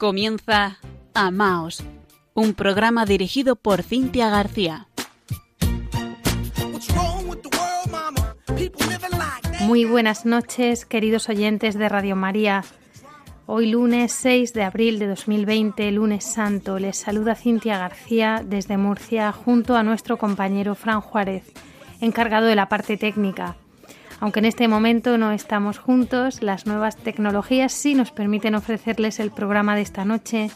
Comienza Amaos, un programa dirigido por Cintia García. Muy buenas noches, queridos oyentes de Radio María. Hoy lunes 6 de abril de 2020, lunes santo, les saluda Cintia García desde Murcia junto a nuestro compañero Fran Juárez, encargado de la parte técnica. Aunque en este momento no estamos juntos, las nuevas tecnologías sí nos permiten ofrecerles el programa de esta noche,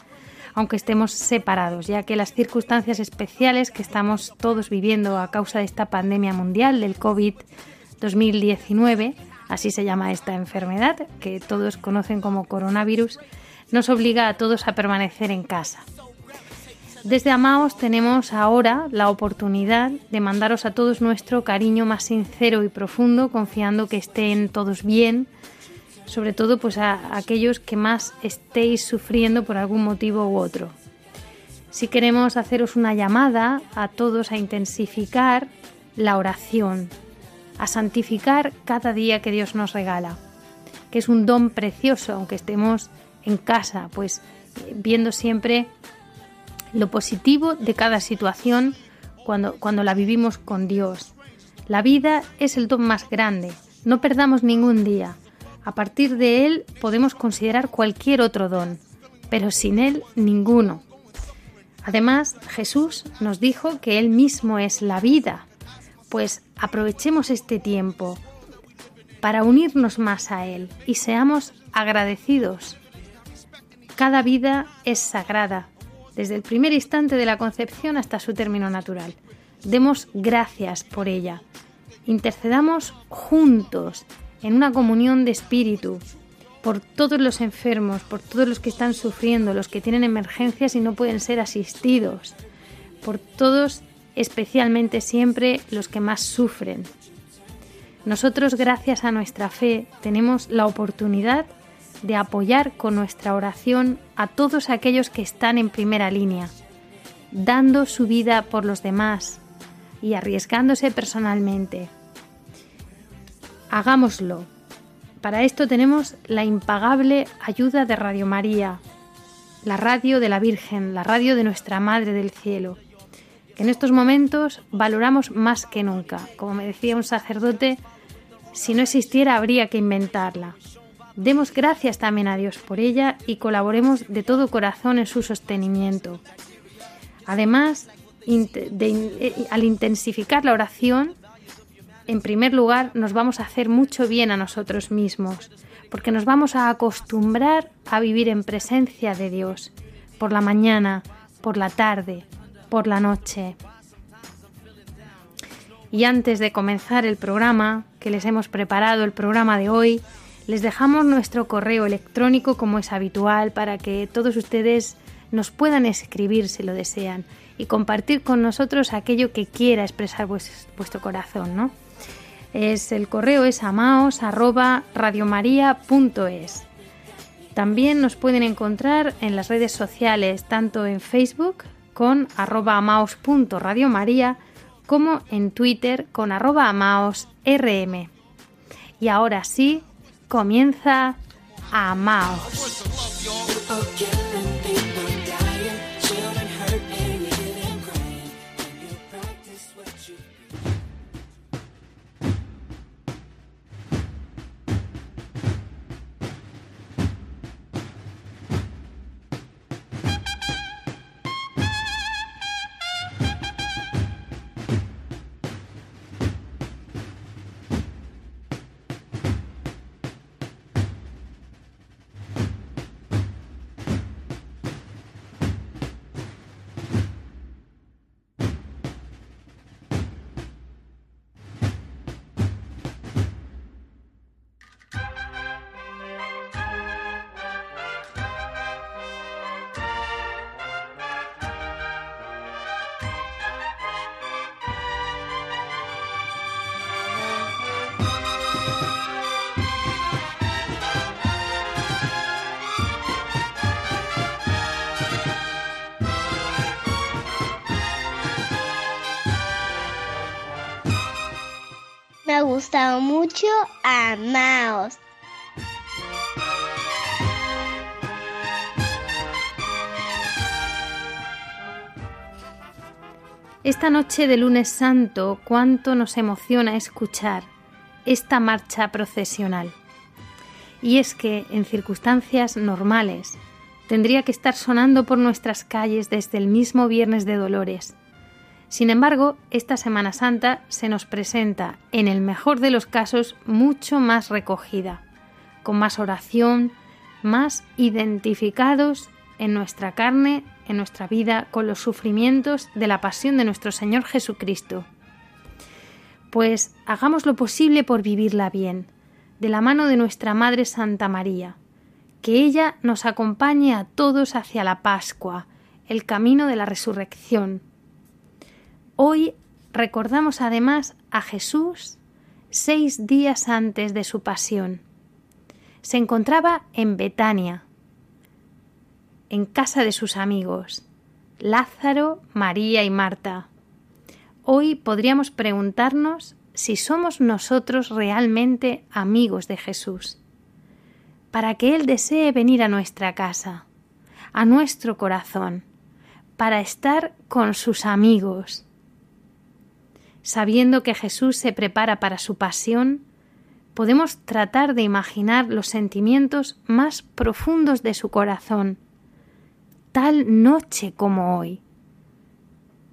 aunque estemos separados, ya que las circunstancias especiales que estamos todos viviendo a causa de esta pandemia mundial del COVID-2019, así se llama esta enfermedad, que todos conocen como coronavirus, nos obliga a todos a permanecer en casa. Desde Amaos tenemos ahora la oportunidad de mandaros a todos nuestro cariño más sincero y profundo, confiando que estén todos bien, sobre todo pues a aquellos que más estéis sufriendo por algún motivo u otro. Si queremos haceros una llamada a todos a intensificar la oración, a santificar cada día que Dios nos regala, que es un don precioso, aunque estemos en casa, pues viendo siempre lo positivo de cada situación cuando, cuando la vivimos con Dios. La vida es el don más grande, no perdamos ningún día. A partir de él podemos considerar cualquier otro don, pero sin él ninguno. Además, Jesús nos dijo que Él mismo es la vida, pues aprovechemos este tiempo para unirnos más a Él y seamos agradecidos. Cada vida es sagrada, desde el primer instante de la concepción hasta su término natural. Demos gracias por ella. Intercedamos juntos en una comunión de espíritu por todos los enfermos, por todos los que están sufriendo, los que tienen emergencias y no pueden ser asistidos, por todos, especialmente siempre los que más sufren. Nosotros, gracias a nuestra fe, tenemos la oportunidad de apoyar con nuestra oración a todos aquellos que están en primera línea, dando su vida por los demás y arriesgándose personalmente. Hagámoslo. Para esto tenemos la impagable ayuda de Radio María, la radio de la Virgen, la radio de nuestra Madre del Cielo, que en estos momentos valoramos más que nunca. Como me decía un sacerdote, si no existiera habría que inventarla. Demos gracias también a Dios por ella y colaboremos de todo corazón en su sostenimiento. Además, eh, al intensificar la oración, en primer lugar nos vamos a hacer mucho bien a nosotros mismos, porque nos vamos a acostumbrar a vivir en presencia de Dios, por la mañana, por la tarde, por la noche. Y antes de comenzar el programa, que les hemos preparado el programa de hoy, les dejamos nuestro correo electrónico como es habitual para que todos ustedes nos puedan escribir si lo desean y compartir con nosotros aquello que quiera expresar vuestro corazón, ¿no? Es el correo es. También nos pueden encontrar en las redes sociales, tanto en Facebook con amaos.radiomaria como en Twitter con amaosrm. Y ahora sí, comienza Amaos. mucho. Amaos. Esta noche de lunes santo, cuánto nos emociona escuchar esta marcha procesional. Y es que, en circunstancias normales, tendría que estar sonando por nuestras calles desde el mismo Viernes de Dolores, sin embargo, esta Semana Santa se nos presenta, en el mejor de los casos, mucho más recogida, con más oración, más identificados en nuestra carne en nuestra vida con los sufrimientos de la pasión de nuestro Señor Jesucristo. Pues hagamos lo posible por vivirla bien, de la mano de nuestra Madre Santa María, que ella nos acompañe a todos hacia la Pascua, el camino de la resurrección. Hoy recordamos además a Jesús seis días antes de su pasión. Se encontraba en Betania, en casa de sus amigos, Lázaro, María y Marta. Hoy podríamos preguntarnos si somos nosotros realmente amigos de Jesús, para que Él desee venir a nuestra casa, a nuestro corazón, para estar con sus amigos. Sabiendo que Jesús se prepara para su pasión, podemos tratar de imaginar los sentimientos más profundos de su corazón, tal noche como hoy.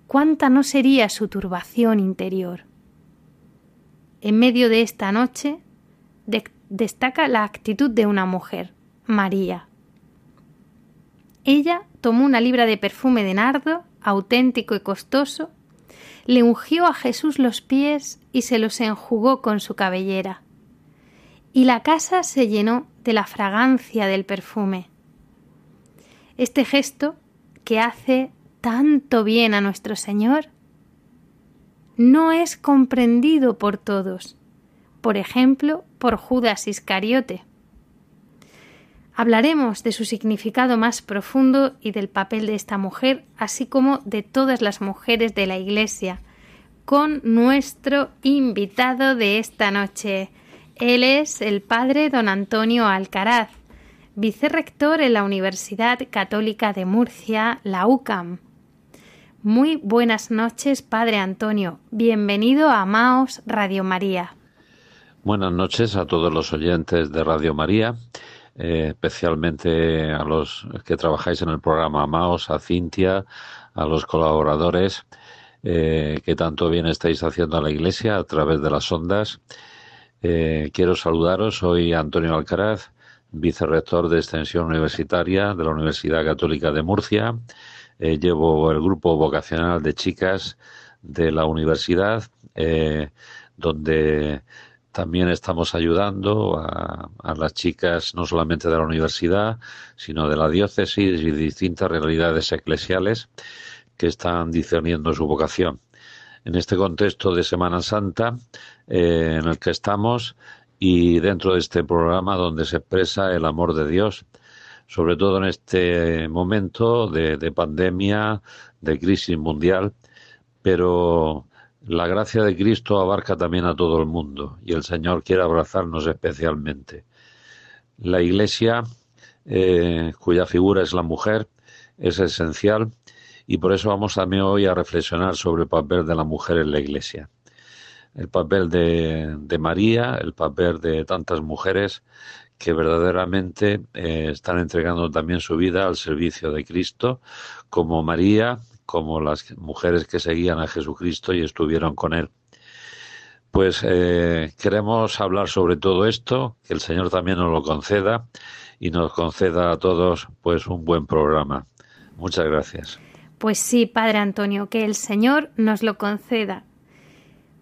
¿Cuánta no sería su turbación interior? En medio de esta noche destaca la actitud de una mujer, María. Ella tomó una libra de perfume de nardo, auténtico y costoso, le ungió a Jesús los pies y se los enjugó con su cabellera. Y la casa se llenó de la fragancia del perfume. Este gesto que hace tanto bien a nuestro Señor no es comprendido por todos, por ejemplo, por Judas Iscariote. Hablaremos de su significado más profundo y del papel de esta mujer, así como de todas las mujeres de la Iglesia, con nuestro invitado de esta noche. Él es el padre don Antonio Alcaraz, vicerrector en la Universidad Católica de Murcia, la UCAM. Muy buenas noches, Padre Antonio. Bienvenido a Maos Radio María. Buenas noches a todos los oyentes de Radio María, eh, especialmente a los que trabajáis en el programa Maos, a Cintia, a los colaboradores eh, que tanto bien estáis haciendo a la Iglesia a través de las ondas. Eh, quiero saludaros, soy Antonio Alcaraz, vicerrector de extensión universitaria de la Universidad Católica de Murcia. Llevo el grupo vocacional de chicas de la universidad, donde también estamos ayudando a, a, las chicas no solamente de la universidad, sino de la diócesis y distintas realidades eclesiales que están discerniendo su vocación. En este contexto de Semana Santa eh, en el que estamos, y dentro de este programa donde se expresa el amor de Dios, sobre todo en este momento de, pandemia, de crisis mundial, pero la gracia de Cristo abarca también a todo el mundo y el Señor quiere abrazarnos especialmente. La Iglesia, eh, cuya figura es la mujer, es esencial y por eso vamos también hoy a reflexionar sobre el papel de la mujer en la Iglesia el papel de, María, el papel de tantas mujeres que verdaderamente eh, están entregando también su vida al servicio de Cristo, como María, como las mujeres que seguían a Jesucristo y estuvieron con él. Pues eh, queremos hablar sobre todo esto, que el Señor también nos lo conceda y nos conceda a todos pues un buen programa. Muchas gracias. Pues sí, Padre Antonio, que el Señor nos lo conceda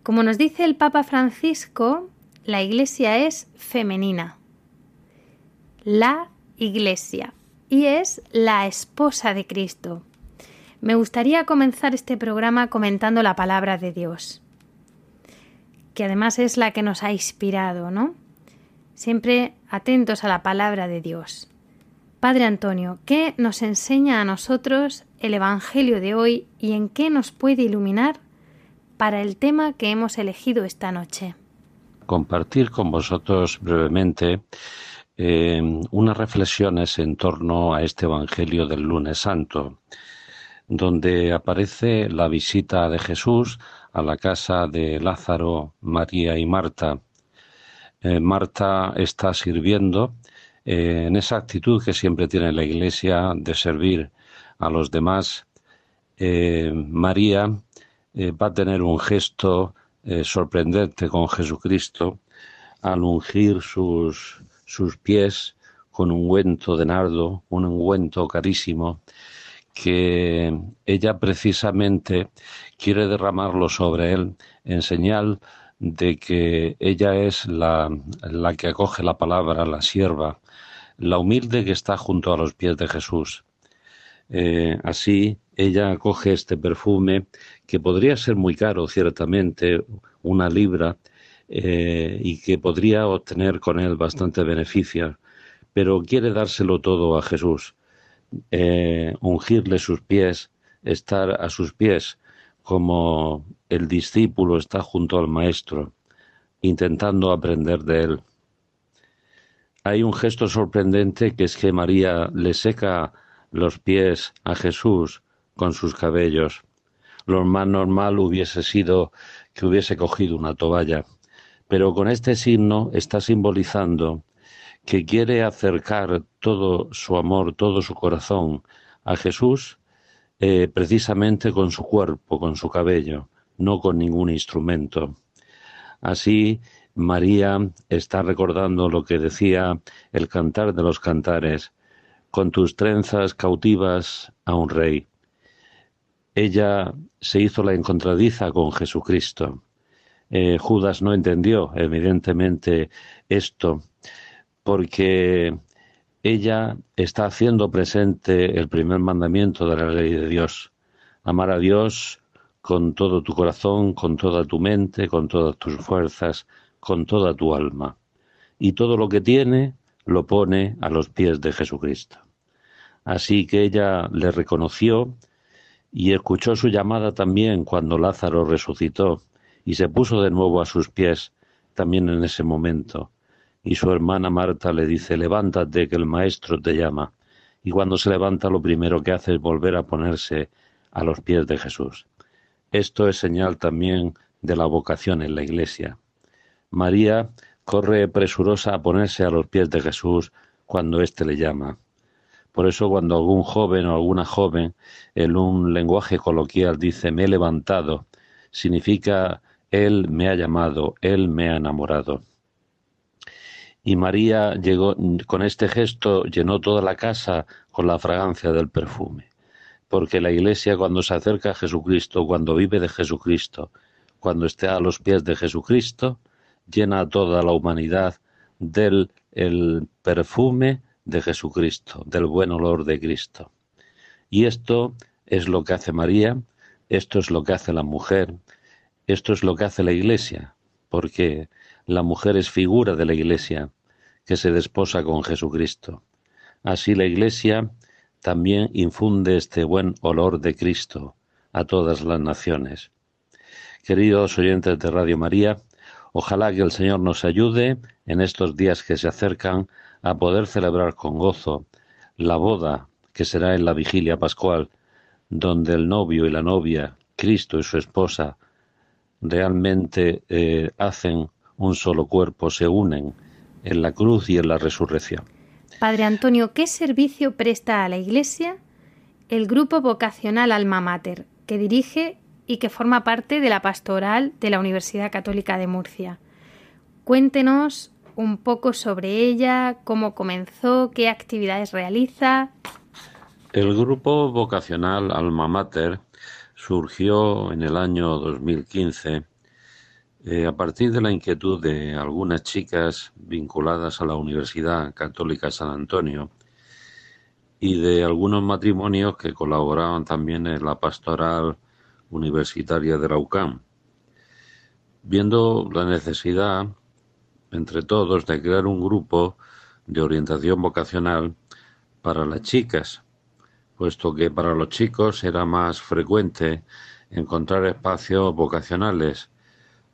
como nos dice el Papa Francisco, la Iglesia es femenina. La Iglesia. Y es la esposa de Cristo. Me gustaría comenzar este programa comentando la palabra de Dios, que además es la que nos ha inspirado, ¿no? Siempre atentos a la palabra de Dios. Padre Antonio, ¿qué nos enseña a nosotros el Evangelio de hoy y en qué nos puede iluminar para el tema que hemos elegido esta noche. Compartir con vosotros brevemente eh, unas reflexiones en torno a este Evangelio del lunes santo. Donde aparece la visita de Jesús a la casa de Lázaro, María y Marta. Eh, Marta está sirviendo eh, en esa actitud que siempre tiene la Iglesia de servir a los demás. Eh, María va a tener un gesto sorprendente con Jesucristo al ungir sus, sus pies con un ungüento de nardo, un ungüento carísimo, que ella precisamente quiere derramarlo sobre él en señal de que ella es la, la que acoge la palabra, la sierva, la humilde que está junto a los pies de Jesús. Eh, así ella acoge este perfume que podría ser muy caro, ciertamente, una libra, eh, y que podría obtener con él bastante beneficio, pero quiere dárselo todo a Jesús, eh, ungirle sus pies, estar a sus pies como el discípulo está junto al maestro, intentando aprender de él. Hay un gesto sorprendente que es que María le seca los pies a Jesús con sus cabellos. Lo más normal hubiese sido que hubiese cogido una toalla, pero con este signo está simbolizando que quiere acercar todo su amor, todo su corazón a Jesús eh, precisamente con su cuerpo, con su cabello, no con ningún instrumento. Así, María está recordando lo que decía el cantar de los cantares, con tus trenzas cautivas a un rey. Ella se hizo la encontradiza con Jesucristo. Eh, Judas no entendió, evidentemente, esto porque ella está haciendo presente el primer mandamiento de la ley de Dios. Amar a Dios con todo tu corazón, con toda tu mente, con todas tus fuerzas, con toda tu alma. Y todo lo que tiene lo pone a los pies de Jesucristo. Así que ella le reconoció y escuchó su llamada también cuando Lázaro resucitó y se puso de nuevo a sus pies también en ese momento y su hermana Marta le dice, levántate que el maestro te llama. Y cuando se levanta lo primero que hace es volver a ponerse a los pies de Jesús. Esto es señal también de la vocación en la iglesia. María corre presurosa a ponerse a los pies de Jesús cuando éste le llama. Por eso cuando algún joven o alguna joven en un lenguaje coloquial dice me he levantado, significa Él me ha llamado, Él me ha enamorado. Y María llegó con este gesto llenó toda la casa con la fragancia del perfume. Porque la iglesia cuando se acerca a Jesucristo, cuando vive de Jesucristo, cuando está a los pies de Jesucristo, llena a toda la humanidad del el perfume de Jesucristo, del buen olor de Cristo. Y esto es lo que hace María, esto es lo que hace la mujer, esto es lo que hace la iglesia, porque la mujer es figura de la Iglesia, que se desposa con Jesucristo. Así la Iglesia también infunde este buen olor de Cristo a todas las naciones. Queridos oyentes de Radio María, ojalá que el Señor nos ayude en estos días que se acercan a poder celebrar con gozo la boda que será en la vigilia pascual, donde el novio y la novia, Cristo y su esposa, realmente eh, hacen un solo cuerpo, se unen en la cruz y en la resurrección. Padre Antonio, ¿qué servicio presta a la Iglesia el grupo vocacional Alma Mater, que dirige y que forma parte de la pastoral de la Universidad Católica de Murcia? Cuéntenos un poco sobre ella, cómo comenzó, qué actividades realiza. El grupo vocacional Alma Mater surgió en el año 2015 eh, a partir de la inquietud de algunas chicas vinculadas a la Universidad Católica San Antonio y de algunos matrimonios que colaboraban también en la pastoral universitaria de la viendo la necesidad entre todos de crear un grupo de orientación vocacional para las chicas, puesto que para los chicos era más frecuente encontrar espacios vocacionales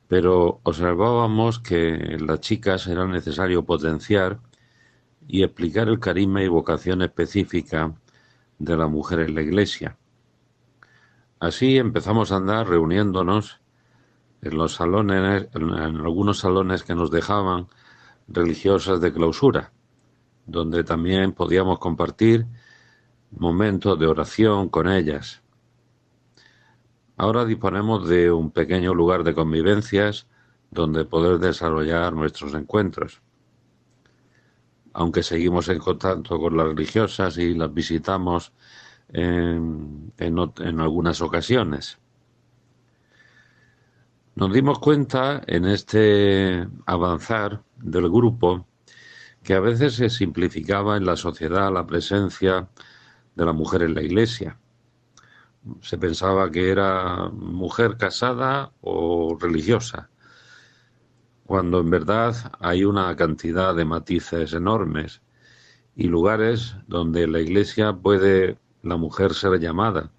pero observábamos que en las chicas era necesario potenciar y explicar el carisma y vocación específica de la mujer en la iglesia. Así empezamos a andar reuniéndonos en los salones, en algunos salones que nos dejaban religiosas de clausura, donde también podíamos compartir momentos de oración con ellas. Ahora disponemos de un pequeño lugar de convivencias donde poder desarrollar nuestros encuentros. Aunque seguimos en contacto con las religiosas y las visitamos en, en algunas ocasiones. Nos dimos cuenta en este avanzar del grupo que a veces se simplificaba en la sociedad la presencia de la mujer en la iglesia. Se pensaba que era mujer casada o religiosa, cuando en verdad hay una cantidad de matices enormes y lugares donde la iglesia puede la mujer ser llamada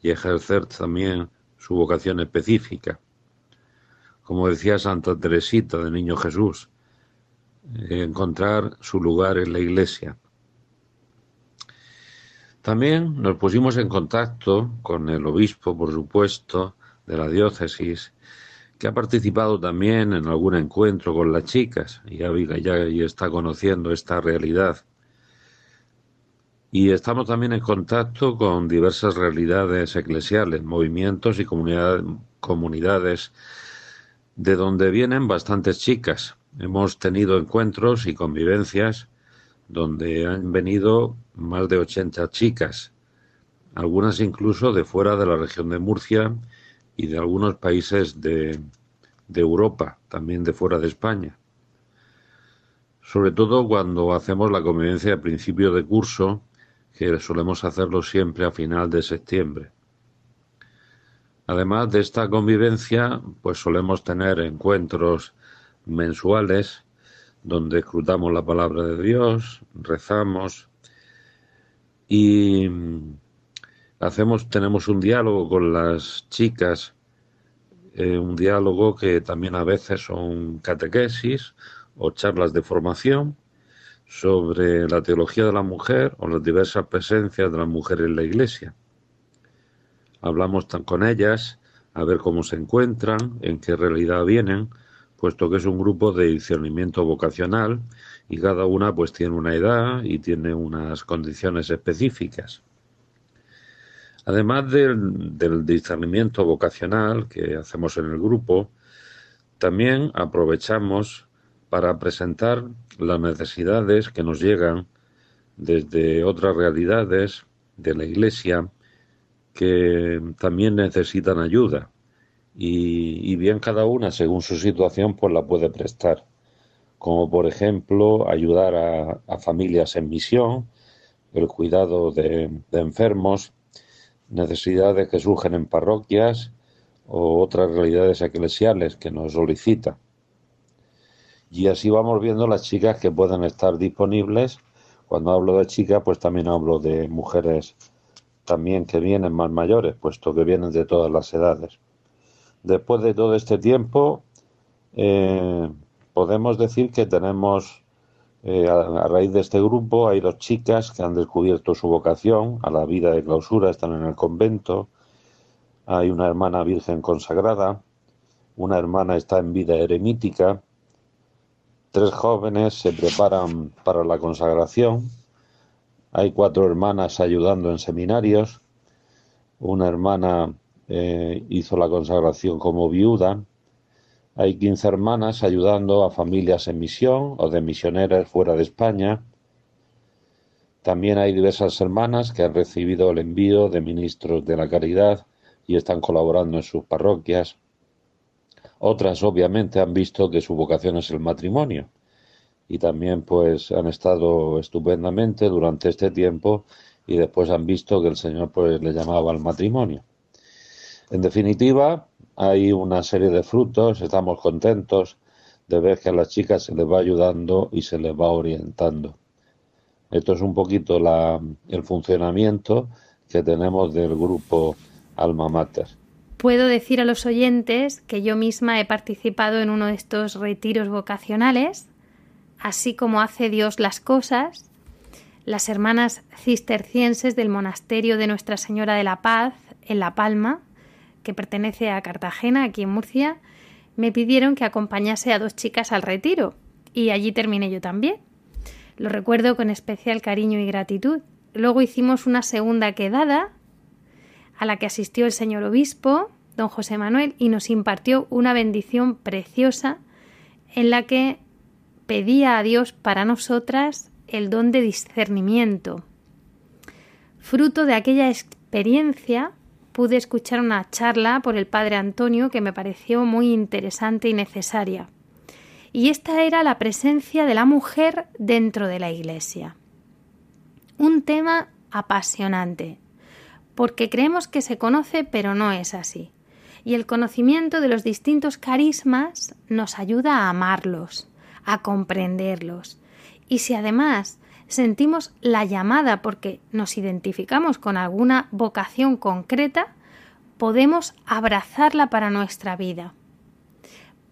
y ejercer también su vocación específica. Como decía Santa Teresita de Niño Jesús, encontrar su lugar en la iglesia. También nos pusimos en contacto con el obispo, por supuesto, de la diócesis, que ha participado también en algún encuentro con las chicas y ya, está conociendo esta realidad. Y estamos también en contacto con diversas realidades eclesiales, movimientos y comunidades de donde vienen bastantes chicas. Hemos tenido encuentros y convivencias donde han venido más de 80 chicas, algunas incluso de fuera de la región de Murcia y de algunos países de, de Europa, también de fuera de España. Sobre todo cuando hacemos la convivencia a principio de curso, que solemos hacerlo siempre a final de septiembre. Además de esta convivencia, pues solemos tener encuentros mensuales donde escrutamos la palabra de Dios, rezamos y hacemos, tenemos un diálogo con las chicas, eh, un diálogo que también a veces son catequesis o charlas de formación sobre la teología de la mujer o las diversas presencias de la mujer en la iglesia. Hablamos con ellas a ver cómo se encuentran, en qué realidad vienen, puesto que es un grupo de discernimiento vocacional y cada una pues tiene una edad y tiene unas condiciones específicas. Además del, del discernimiento vocacional que hacemos en el grupo, también aprovechamos para presentar las necesidades que nos llegan desde otras realidades de la Iglesia que también necesitan ayuda y, bien cada una según su situación pues la puede prestar como por ejemplo ayudar a, familias en misión el cuidado de, de enfermos necesidades que surgen en parroquias o otras realidades eclesiales que nos solicitan y así vamos viendo las chicas que pueden estar disponibles. Cuando hablo de chicas, pues también hablo de mujeres también que vienen más mayores, puesto que vienen de todas las edades. Después de todo este tiempo, eh, podemos decir que tenemos, eh, a, raíz de este grupo, hay dos chicas que han descubierto su vocación a la vida de clausura, están en el convento. Hay una hermana virgen consagrada, una hermana está en vida eremítica Tres jóvenes se preparan para la consagración. Hay cuatro hermanas ayudando en seminarios. Una hermana eh, hizo la consagración como viuda. Hay quince hermanas ayudando a familias en misión o de misioneras fuera de España. También hay diversas hermanas que han recibido el envío de ministros de la caridad y están colaborando en sus parroquias. Otras obviamente han visto que su vocación es el matrimonio y también pues han estado estupendamente durante este tiempo y después han visto que el Señor pues le llamaba al matrimonio. En definitiva, hay una serie de frutos, estamos contentos de ver que a las chicas se les va ayudando y se les va orientando. Esto es un poquito el funcionamiento que tenemos del grupo Alma Mater. Puedo decir a los oyentes que yo misma he participado en uno de estos retiros vocacionales, así como hace Dios las cosas. Las hermanas cistercienses del monasterio de Nuestra Señora de la Paz en La Palma, que pertenece a Cartagena, aquí en Murcia, me pidieron que acompañase a dos chicas al retiro y allí terminé yo también. Lo recuerdo con especial cariño y gratitud. Luego hicimos una segunda quedada a la que asistió el señor obispo, don José Manuel, y nos impartió una bendición preciosa en la que pedía a Dios para nosotras el don de discernimiento. Fruto de aquella experiencia pude escuchar una charla por el padre Antonio que me pareció muy interesante y necesaria. Y esta era la presencia de la mujer dentro de la Iglesia. Un tema apasionante, porque creemos que se conoce pero no es así. Y el conocimiento de los distintos carismas nos ayuda a amarlos, a comprenderlos. Y si además sentimos la llamada porque nos identificamos con alguna vocación concreta, podemos abrazarla para nuestra vida.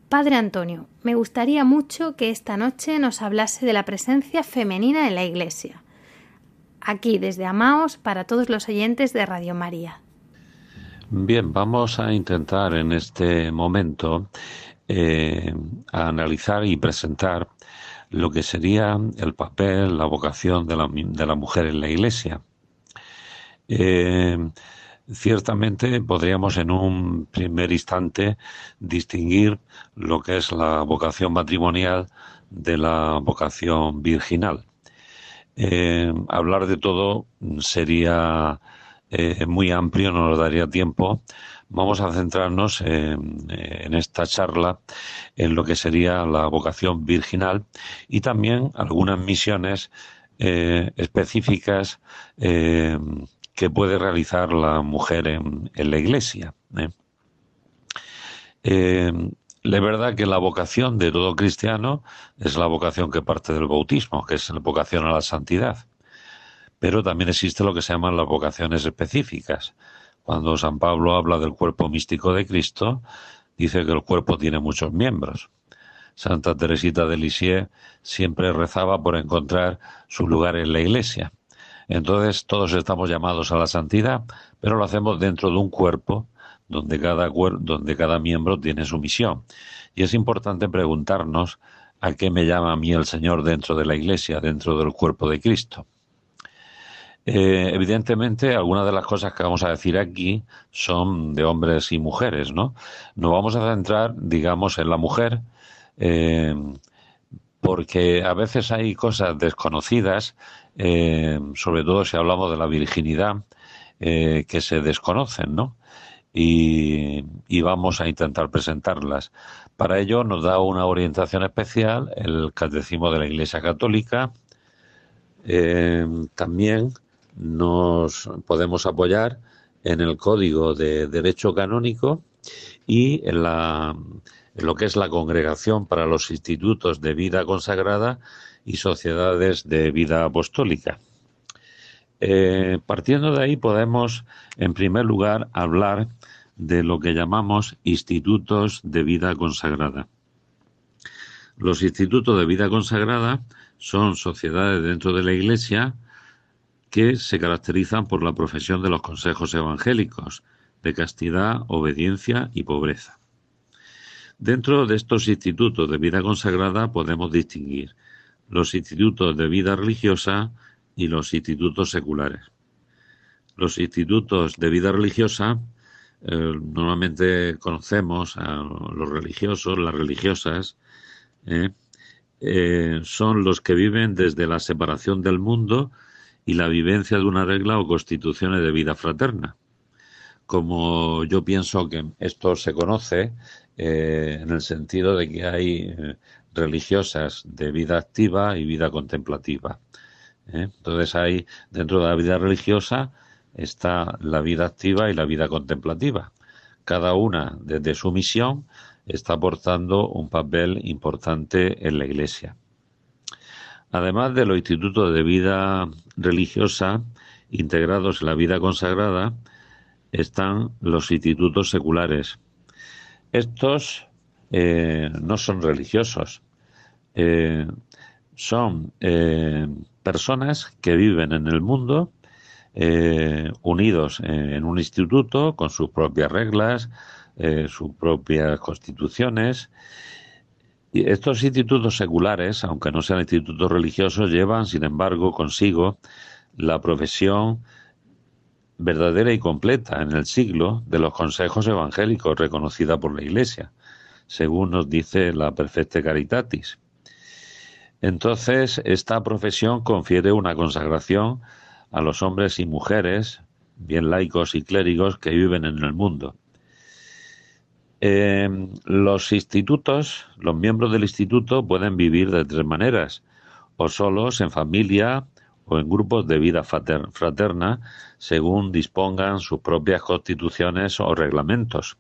Padre Antonio, me gustaría mucho que esta noche nos hablase de la presencia femenina en la Iglesia aquí desde Amaos para todos los oyentes de Radio María. Bien, vamos a intentar en este momento eh, analizar y presentar lo que sería el papel, la vocación de la, de la mujer en la Iglesia. Eh, ciertamente podríamos en un primer instante distinguir lo que es la vocación matrimonial de la vocación virginal. Eh, hablar de todo sería eh, muy amplio, no nos daría tiempo. Vamos a centrarnos en, esta charla en lo que sería la vocación virginal y también algunas misiones eh, específicas que puede realizar la mujer en, la iglesia. Es verdad que la vocación de todo cristiano es la vocación que parte del bautismo, que es la vocación a la santidad. Pero también existe lo que se llaman las vocaciones específicas. Cuando San Pablo habla del cuerpo místico de Cristo, dice que el cuerpo tiene muchos miembros. Santa Teresita de Lisieux siempre rezaba por encontrar su lugar en la iglesia. Entonces todos estamos llamados a la santidad, pero lo hacemos dentro de un cuerpo donde cada, donde cada miembro tiene su misión. Y es importante preguntarnos a qué me llama a mí el Señor dentro de la Iglesia, dentro del cuerpo de Cristo. Eh, evidentemente, algunas de las cosas que vamos a decir aquí son de hombres y mujeres, ¿no? Nos vamos a centrar, digamos, en la mujer, eh, porque a veces hay cosas desconocidas, eh, sobre todo si hablamos de la virginidad, que se desconocen, ¿no? y, vamos a intentar presentarlas. Para ello nos da una orientación especial el Catecismo de la Iglesia Católica. También nos podemos apoyar en el Código de Derecho Canónico y en, la, en lo que es la Congregación para los Institutos de Vida Consagrada y Sociedades de Vida Apostólica. Eh, partiendo de ahí podemos, en primer lugar, hablar de lo que llamamos institutos de vida consagrada. Los institutos de vida consagrada son sociedades dentro de la Iglesia que se caracterizan por la profesión de los consejos evangélicos de castidad, obediencia y pobreza. Dentro de estos institutos de vida consagrada podemos distinguir los institutos de vida religiosa y los institutos seculares. Los institutos de vida religiosa eh, normalmente conocemos a los religiosos, las religiosas, eh, eh, son los que viven desde la separación del mundo y la vivencia de una regla o constituciones de vida fraterna. Como yo pienso que esto se conoce en el sentido de que hay religiosas de vida activa y vida contemplativa. Entonces hay dentro de la vida religiosa está la vida activa y la vida contemplativa. Cada una, desde su misión, está aportando un papel importante en la Iglesia. Además de los institutos de vida religiosa integrados en la vida consagrada, están los institutos seculares. Estos eh, no son religiosos, eh, son eh, personas que viven en el mundo unidos en un instituto con sus propias reglas, sus propias constituciones. Y estos institutos seculares, aunque no sean institutos religiosos, llevan, sin embargo, consigo la profesión verdadera y completa en el siglo de los consejos evangélicos reconocida por la Iglesia, según nos dice la Perfecta Caritatis. Entonces, esta profesión confiere una consagración a los hombres y mujeres, bien laicos y clérigos, que viven en el mundo. Eh, los institutos, los miembros del instituto pueden vivir de tres maneras, o solos, en familia, o en grupos de vida fraterna según dispongan sus propias constituciones o reglamentos.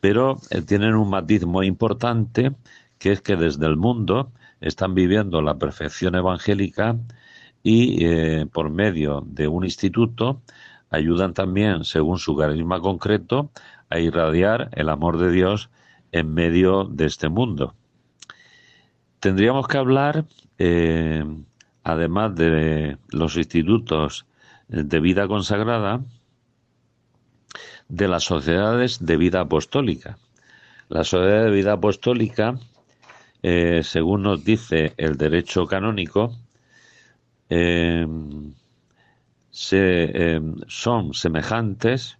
Pero eh, tienen un matiz muy importante que es que desde el mundo están viviendo la perfección evangélica y eh, por medio de un instituto ayudan también, según su carisma concreto, a irradiar el amor de Dios en medio de este mundo. Tendríamos que hablar eh, además de los institutos de vida consagrada, de las sociedades de vida apostólica. La sociedad de vida apostólica, eh, según nos dice el derecho canónico, eh, eh, son semejantes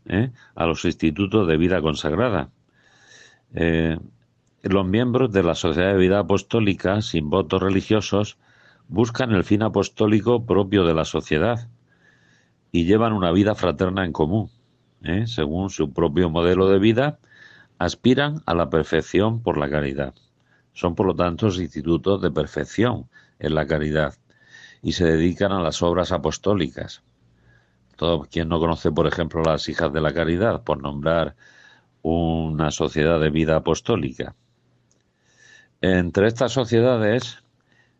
a los institutos de vida consagrada. los miembros de la sociedad de vida apostólica, sin votos religiosos, buscan el fin apostólico propio de la sociedad y llevan una vida fraterna en común. ¿eh? Según su propio modelo de vida, aspiran a la perfección por la caridad. Son, por lo tanto, institutos de perfección en la caridad y se dedican a las obras apostólicas. Todo quien no conoce, por ejemplo, las hijas de la caridad, por nombrar una sociedad de vida apostólica. Entre estas sociedades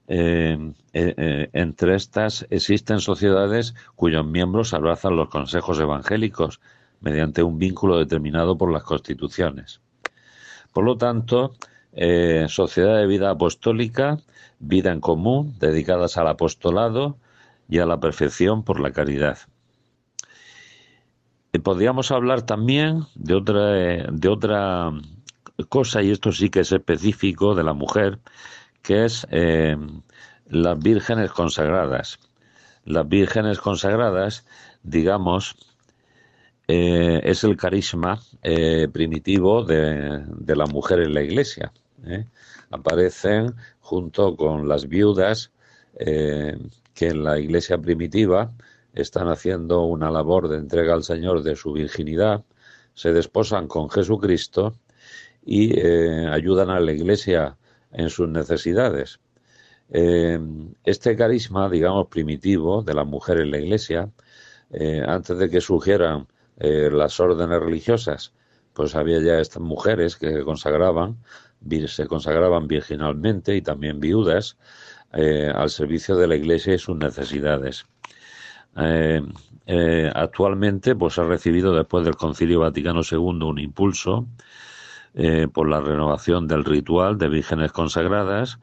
eh, eh, eh, entre estas existen sociedades cuyos miembros abrazan los consejos evangélicos mediante un vínculo determinado por las constituciones. Por lo tanto, sociedad de vida apostólica, vida en común, dedicadas al apostolado y a la perfección por la caridad. Podríamos hablar también de otra, de otra cosa, y esto sí que es específico de la mujer, que es eh, las vírgenes consagradas. Las vírgenes consagradas, digamos, eh, es el carisma eh, primitivo de, de, la mujer en la iglesia. Aparecen junto con las viudas que en la iglesia primitiva están haciendo una labor de entrega al Señor de su virginidad, se desposan con Jesucristo y ayudan a la iglesia en sus necesidades. Eh, este carisma, digamos, primitivo de la mujer en la iglesia, eh, antes de que surgieran eh, las órdenes religiosas, pues había ya estas mujeres que consagraban, se consagraban virginalmente y también viudas al servicio de la iglesia y sus necesidades. Actualmente, pues ha recibido después del Concilio Vaticano II un impulso eh, por la renovación del ritual de vírgenes consagradas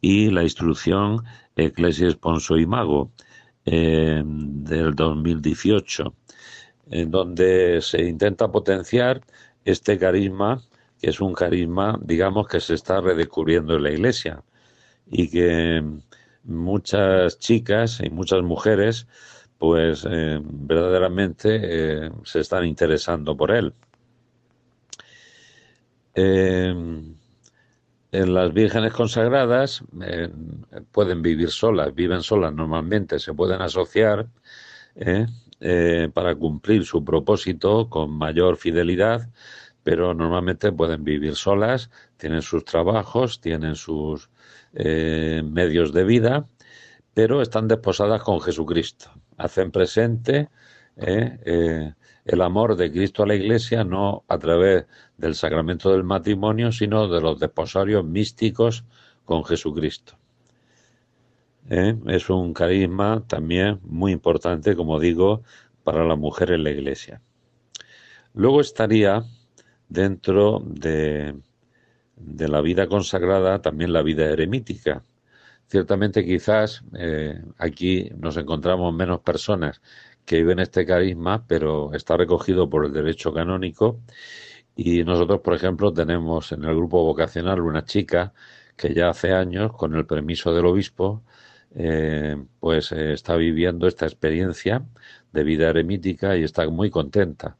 y la instrucción Ecclesia Sponso y Mago eh, del 2018, en donde se intenta potenciar este carisma, que es un carisma, digamos, que se está redescubriendo en la Iglesia y que muchas chicas y muchas mujeres pues eh, verdaderamente se están interesando por él. en las vírgenes consagradas eh, pueden vivir solas, viven solas normalmente, se pueden asociar eh, eh, para cumplir su propósito con mayor fidelidad, pero normalmente pueden vivir solas, tienen sus trabajos, tienen sus medios de vida, pero están desposadas con Jesucristo. Hacen presente el amor de Cristo a la Iglesia no a través del sacramento del matrimonio, sino de los desposorios místicos con Jesucristo. ¿Eh? Es un carisma también muy importante, como digo, para la mujer en la Iglesia. Luego estaría dentro de, de la vida consagrada también la vida eremítica. Ciertamente quizás eh, aquí nos encontramos menos personas que viven este carisma, pero está recogido por el derecho canónico. Y nosotros, por ejemplo, tenemos en el grupo vocacional una chica que ya hace años, con el permiso del obispo, eh, pues eh, está viviendo esta experiencia de vida eremítica y está muy contenta,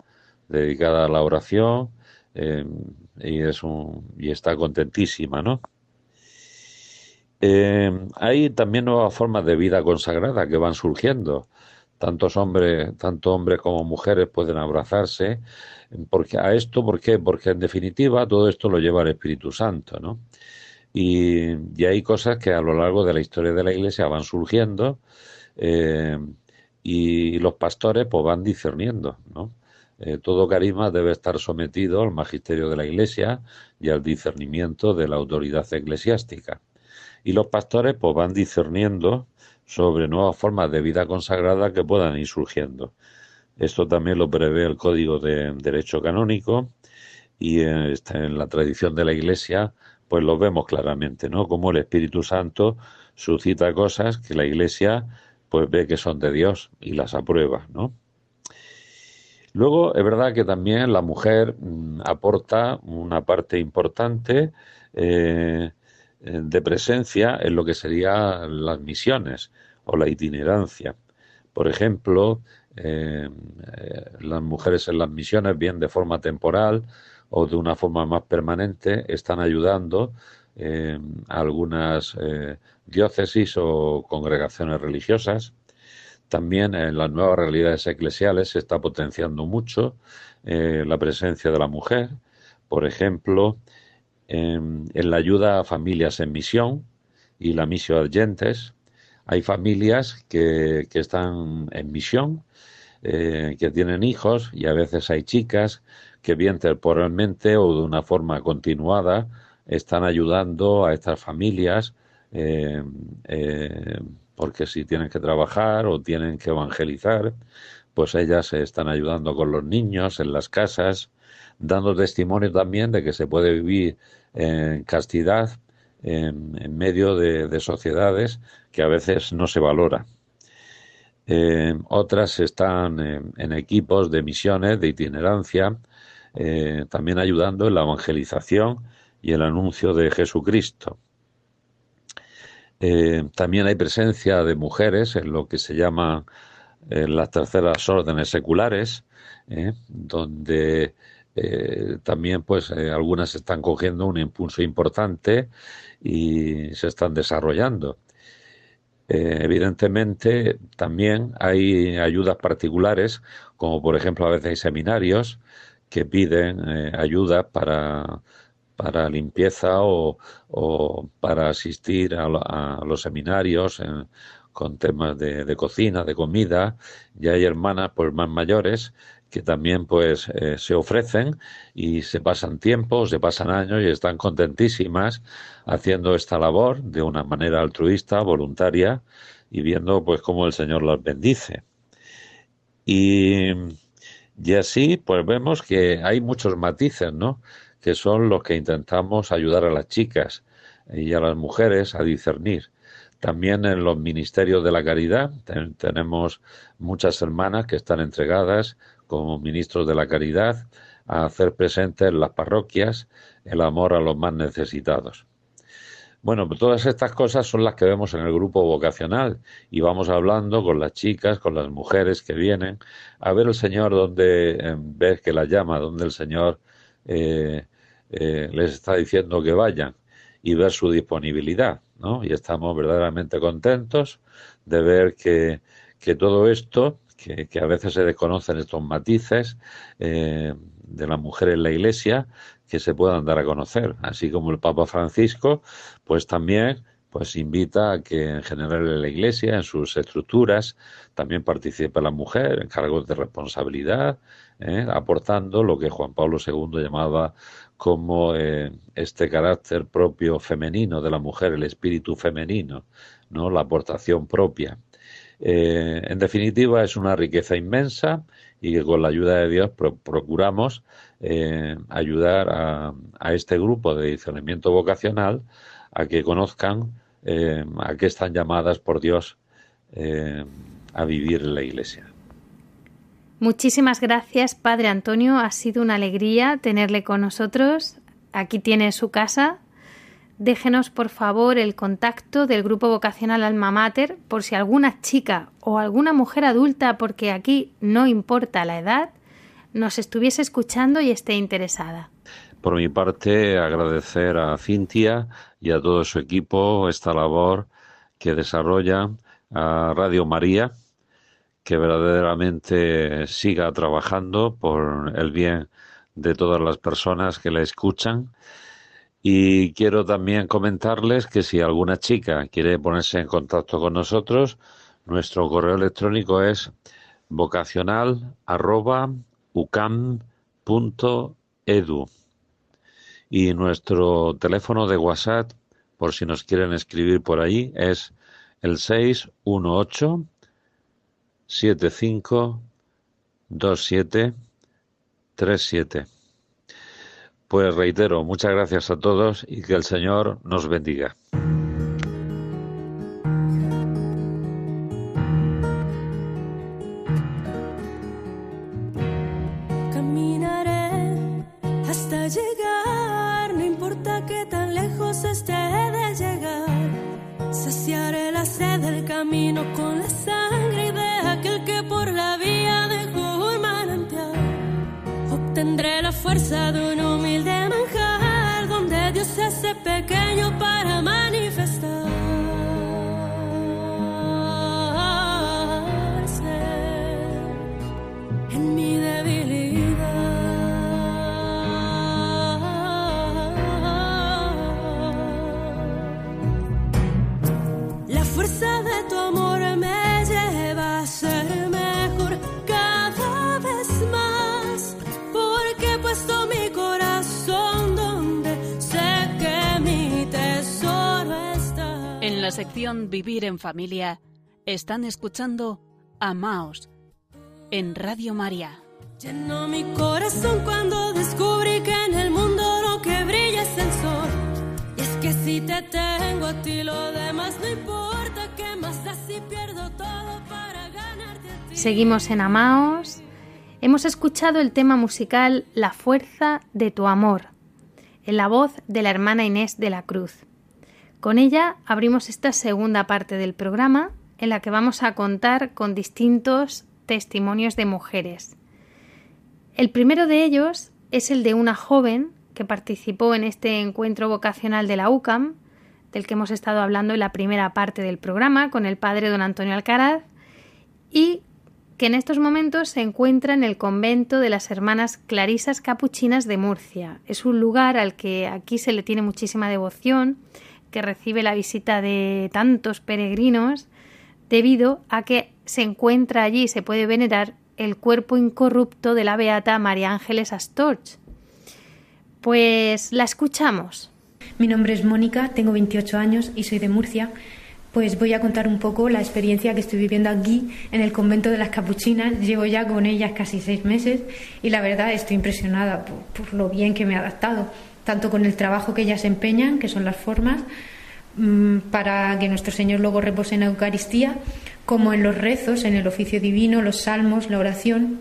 dedicada a la oración y, es un, y está contentísima, ¿no? Hay también nuevas formas de vida consagrada que van surgiendo tantos hombres, tanto hombres como mujeres pueden abrazarse, porque a esto, ¿por qué? Porque en definitiva todo esto lo lleva el Espíritu Santo, ¿no? Y, hay cosas que a lo largo de la historia de la Iglesia van surgiendo eh, y los pastores pues van discerniendo, ¿no? Eh, todo carisma debe estar sometido al magisterio de la Iglesia y al discernimiento de la autoridad eclesiástica. Y los pastores pues van discerniendo sobre nuevas formas de vida consagrada que puedan ir surgiendo. Esto también lo prevé el Código de Derecho Canónico y en la tradición de la Iglesia pues lo vemos claramente, ¿no? Como el Espíritu Santo suscita cosas que la Iglesia pues ve que son de Dios y las aprueba, ¿no? Luego es verdad que también la mujer mm, aporta una parte importante eh, de presencia en lo que serían las misiones o la itinerancia. Por ejemplo, eh, eh, las mujeres en las misiones, bien de forma temporal o de una forma más permanente, están ayudando eh, a algunas diócesis o congregaciones religiosas. También en las nuevas realidades eclesiales se está potenciando mucho la presencia de la mujer. Por ejemplo, en, la ayuda a familias en misión y la misión agentes. Hay familias que, que están en misión, eh, que tienen hijos y a veces hay chicas que bien temporalmente o de una forma continuada están ayudando a estas familias eh, eh, porque si tienen que trabajar o tienen que evangelizar, pues ellas se están ayudando con los niños en las casas, dando testimonio también de que se puede vivir en castidad en, medio de, sociedades que a veces no se valora. Eh, otras están en, equipos de misiones, de itinerancia, eh, también ayudando en la evangelización y el anuncio de Jesucristo. Eh, también hay presencia de mujeres en lo que se llama las terceras órdenes seculares, donde eh, también pues eh, algunas están cogiendo un impulso importante y se están desarrollando. Eh, evidentemente también hay ayudas particulares, como por ejemplo a veces hay seminarios que piden ayuda para, para limpieza o, o para asistir a, los seminarios con temas de, de, cocina, de comida, y hay hermanas pues más mayores que también pues eh, se ofrecen y se pasan tiempo, se pasan años y están contentísimas haciendo esta labor de una manera altruista, voluntaria y viendo pues cómo el Señor las bendice. Y, y así pues vemos que hay muchos matices, ¿no? Que son los que intentamos ayudar a las chicas y a las mujeres a discernir. También en los ministerios de la caridad tenemos muchas hermanas que están entregadas como ministros de la caridad a hacer presente en las parroquias el amor a los más necesitados. Bueno, pues todas estas cosas son las que vemos en el grupo vocacional y vamos hablando con las chicas, con las mujeres que vienen a ver el Señor donde en vez que las llama, donde el Señor eh, eh, les está diciendo que vayan y ver su disponibilidad, ¿no? Y estamos verdaderamente contentos de ver que, que todo esto que, a veces se desconocen estos matices eh, de la mujer en la iglesia que se puedan dar a conocer. Así como el Papa Francisco, pues también pues invita a que en general en la Iglesia, en sus estructuras, también participe la mujer en cargos de responsabilidad, eh, aportando lo que Juan Pablo II llamaba como eh, este carácter propio femenino de la mujer, el espíritu femenino, no, la aportación propia. Eh, en definitiva, es una riqueza inmensa y que con la ayuda de Dios procuramos eh, ayudar a, este grupo de discernimiento vocacional a que conozcan eh, a qué están llamadas por Dios a vivir en la Iglesia. Muchísimas gracias, Padre Antonio. Ha sido una alegría tenerle con nosotros. Aquí tiene su casa. Déjenos, por favor, el contacto del grupo vocacional Alma Mater por si alguna chica o alguna mujer adulta, porque aquí no importa la edad, nos estuviese escuchando y esté interesada. Por mi parte, agradecer a Cintia y a todo su equipo esta labor que desarrolla a Radio María, que verdaderamente siga trabajando por el bien de todas las personas que la escuchan. Y quiero también comentarles que si alguna chica quiere ponerse en contacto con nosotros, nuestro correo electrónico es vocacional.ucam.edu y nuestro teléfono de WhatsApp, por si nos quieren escribir por ahí, es el 618 75 27 37. Pues reitero, muchas gracias a todos y que el Señor nos bendiga. Vivir en Familia están escuchando Amaos en Radio María. Lleno mi corazón cuando descubrí que en el mundo lo que brilla es el sol. Y es que si te tengo a ti, lo demás no importa. que más así pierdo todo para ganarte a ti? Seguimos en Amaos. Hemos escuchado el tema musical La fuerza de tu amor, en la voz de la hermana Inés de la Cruz. Con ella abrimos esta segunda parte del programa en la que vamos a contar con distintos testimonios de mujeres. El primero de ellos es el de una joven que participó en este encuentro vocacional de la UCAM, del que hemos estado hablando en la primera parte del programa con el padre don Antonio Alcaraz, y que en estos momentos se encuentra en el convento de las hermanas Clarisas Capuchinas de Murcia. Es un lugar al que aquí se le tiene muchísima devoción que recibe la visita de tantos peregrinos debido a que se encuentra allí y se puede venerar el cuerpo incorrupto de la beata María Ángeles Astorch. Pues la escuchamos. Mi nombre es Mónica, tengo 28 años y soy de Murcia. Pues voy a contar un poco la experiencia que estoy viviendo aquí en el convento de las capuchinas. Llevo ya con ellas casi seis meses y la verdad estoy impresionada por, lo bien que me ha adaptado tanto con el trabajo que ellas empeñan, que son las formas, mm, para que nuestro Señor luego repose en la Eucaristía, como en los rezos, en el oficio divino, los salmos, la oración.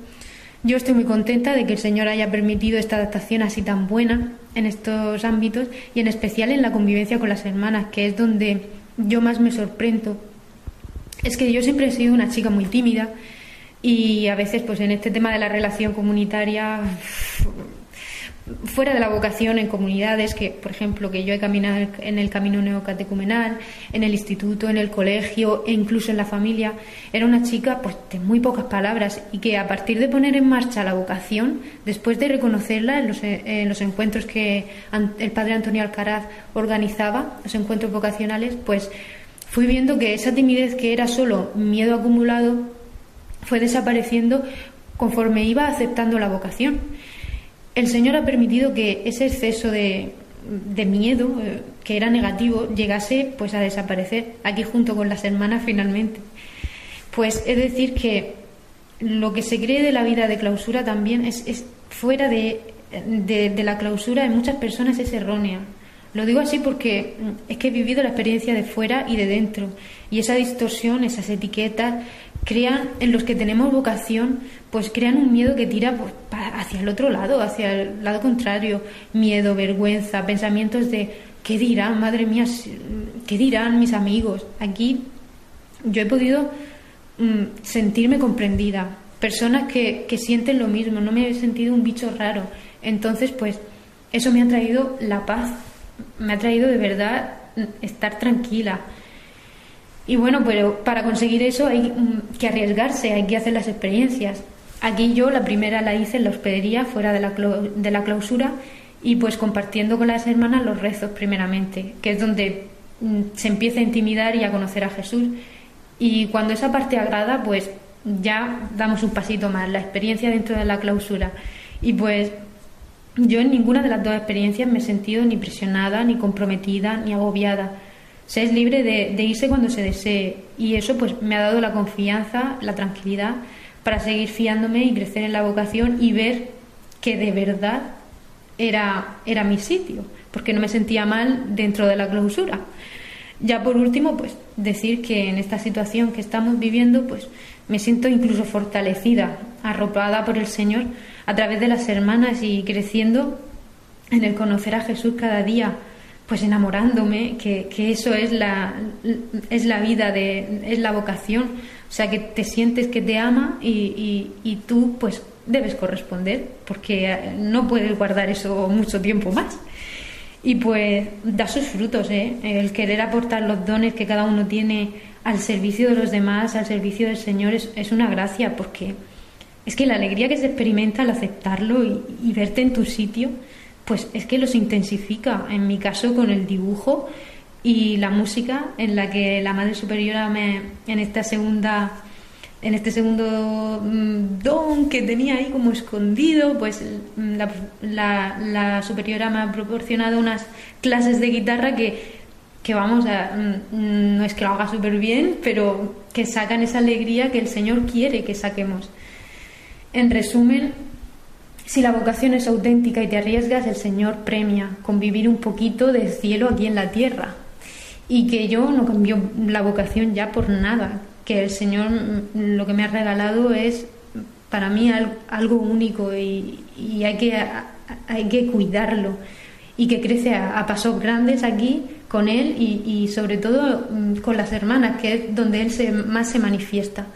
Yo estoy muy contenta de que el Señor haya permitido esta adaptación así tan buena en estos ámbitos y en especial en la convivencia con las hermanas, que es donde yo más me sorprendo. Es que yo siempre he sido una chica muy tímida y a veces pues en este tema de la relación comunitaria fuera de la vocación en comunidades que, por ejemplo, que yo he caminado en el camino neocatecumenal, en el instituto, en el colegio e incluso en la familia, era una chica pues de muy pocas palabras y que a partir de poner en marcha la vocación, después de reconocerla en los, en los encuentros que el padre Antonio Alcaraz organizaba, los encuentros vocacionales, pues fui viendo que esa timidez que era solo miedo acumulado fue desapareciendo conforme iba aceptando la vocación el Señor ha permitido que ese exceso de, miedo, eh, que era negativo, llegase pues a desaparecer aquí junto con las hermanas finalmente. Pues es decir que lo que se cree de la vida de clausura también es, fuera de, de, la clausura en muchas personas es errónea. Lo digo así porque mm, es que he vivido la experiencia de fuera y de dentro y esa distorsión, esas etiquetas crean, en los que tenemos vocación, pues crean un miedo que tira pues, hacia el otro lado, hacia el lado contrario, miedo, vergüenza, pensamientos de ¿qué dirán, madre mía, qué dirán mis amigos? Aquí yo he podido mm, sentirme comprendida, personas que, que sienten lo mismo, no me he sentido un bicho raro. Entonces, pues eso me ha traído la paz, me ha traído de verdad estar tranquila. Y bueno, pero para conseguir eso hay mm, que arriesgarse, hay que hacer las experiencias. Aquí yo la primera la hice en la hospedería, fuera de la, de la clausura, y pues compartiendo con las hermanas los rezos primeramente, que es donde mm, se empieza a intimidar y a conocer a Jesús. Y cuando esa parte agrada, pues ya damos un pasito más, la experiencia dentro de la clausura. Y pues yo en ninguna de las dos experiencias me he sentido ni presionada, ni comprometida, ni agobiada. Se es libre de, irse cuando se desee y eso pues me ha dado la confianza, la tranquilidad para seguir fiándome y crecer en la vocación y ver que de verdad era, era mi sitio, porque no me sentía mal dentro de la clausura. Ya por último, pues decir que en esta situación que estamos viviendo, pues me siento incluso fortalecida, arropada por el Señor a través de las hermanas y creciendo en el conocer a Jesús cada día, pues enamorándome, que, eso es la, es la vida, de, es la vocación, o sea, que te sientes que te ama y, y, tú pues debes corresponder, porque no puedes guardar eso mucho tiempo más. Y pues da sus frutos, ¿eh? el querer aportar los dones que cada uno tiene al servicio de los demás, al servicio del Señor, es, es una gracia, porque es que la alegría que se experimenta al aceptarlo y, verte en tu sitio, pues es que los intensifica. En mi caso con el dibujo y la música, en la que la Madre Superiora me, en esta segunda en este segundo mm, don que tenía ahí como escondido, pues la, la, la, superiora me ha proporcionado unas clases de guitarra que, que vamos a, mm, no es que lo haga súper bien, pero que sacan esa alegría que el Señor quiere que saquemos. En resumen, si la vocación es auténtica y te arriesgas, el Señor premia con vivir un poquito del cielo aquí en la tierra. Y que yo no cambio la vocación ya por nada, que el Señor mm, lo que me ha regalado es para mí algo único y, hay, que, hay que cuidarlo y que crece a, pasos grandes aquí con Él y, sobre todo mm, con las hermanas, que es donde Él se, más se manifiesta.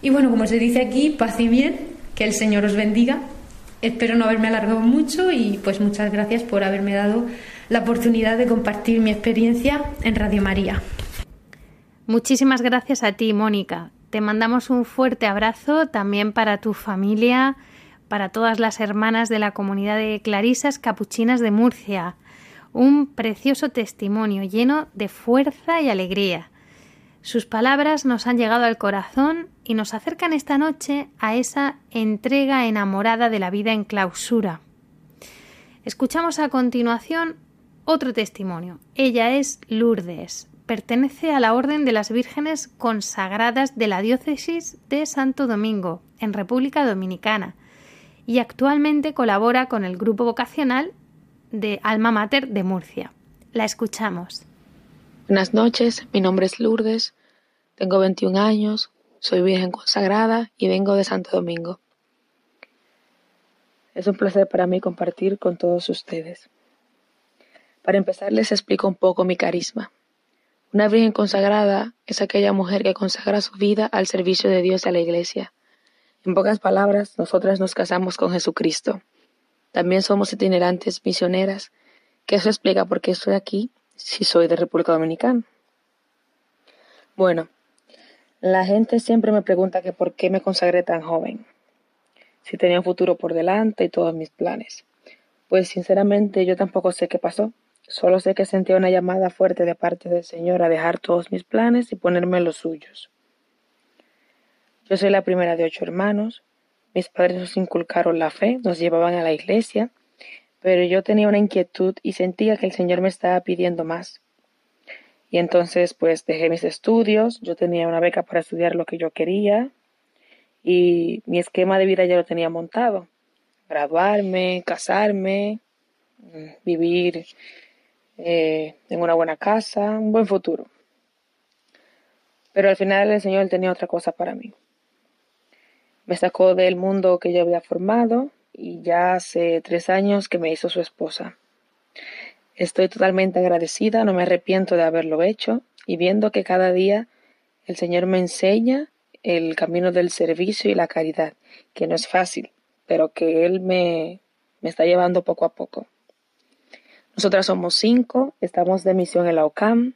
Y bueno, como se dice aquí, paz y bien, que el Señor os bendiga. Espero no haberme alargado mucho y pues muchas gracias por haberme dado la oportunidad de compartir mi experiencia en Radio María. Muchísimas gracias a ti, Mónica. Te mandamos un fuerte abrazo también para tu familia, para todas las hermanas de la comunidad de Clarisas Capuchinas de Murcia. Un precioso testimonio lleno de fuerza y alegría. Sus palabras nos han llegado al corazón y nos acercan esta noche a esa entrega enamorada de la vida en clausura. Escuchamos a continuación otro testimonio. Ella es Lourdes. Pertenece a la Orden de las Vírgenes Consagradas de la Diócesis de Santo Domingo, en República Dominicana, y actualmente colabora con el grupo vocacional de Alma Mater de Murcia. La escuchamos. Buenas noches, mi nombre es Lourdes, tengo 21 años, soy virgen consagrada y vengo de Santo Domingo. Es un placer para mí compartir con todos ustedes. Para empezar les explico un poco mi carisma. Una virgen consagrada es aquella mujer que consagra su vida al servicio de Dios y a la iglesia. En pocas palabras, nosotras nos casamos con Jesucristo. También somos itinerantes misioneras, que eso explica por qué estoy aquí si soy de República Dominicana. Bueno, la gente siempre me pregunta que por qué me consagré tan joven, si tenía un futuro por delante y todos mis planes. Pues sinceramente yo tampoco sé qué pasó, solo sé que sentí una llamada fuerte de parte del Señor a dejar todos mis planes y ponerme los suyos. Yo soy la primera de ocho hermanos, mis padres nos inculcaron la fe, nos llevaban a la iglesia, pero yo tenía una inquietud y sentía que el Señor me estaba pidiendo más. Y entonces pues dejé mis estudios, yo tenía una beca para estudiar lo que yo quería y mi esquema de vida ya lo tenía montado. Graduarme, casarme, vivir eh, en una buena casa, un buen futuro. Pero al final el Señor tenía otra cosa para mí. Me sacó del mundo que yo había formado y ya hace tres años que me hizo su esposa. Estoy totalmente agradecida, no me arrepiento de haberlo hecho y viendo que cada día el Señor me enseña el camino del servicio y la caridad, que no es fácil, pero que Él me, me está llevando poco a poco. Nosotras somos cinco, estamos de misión en la OCAM,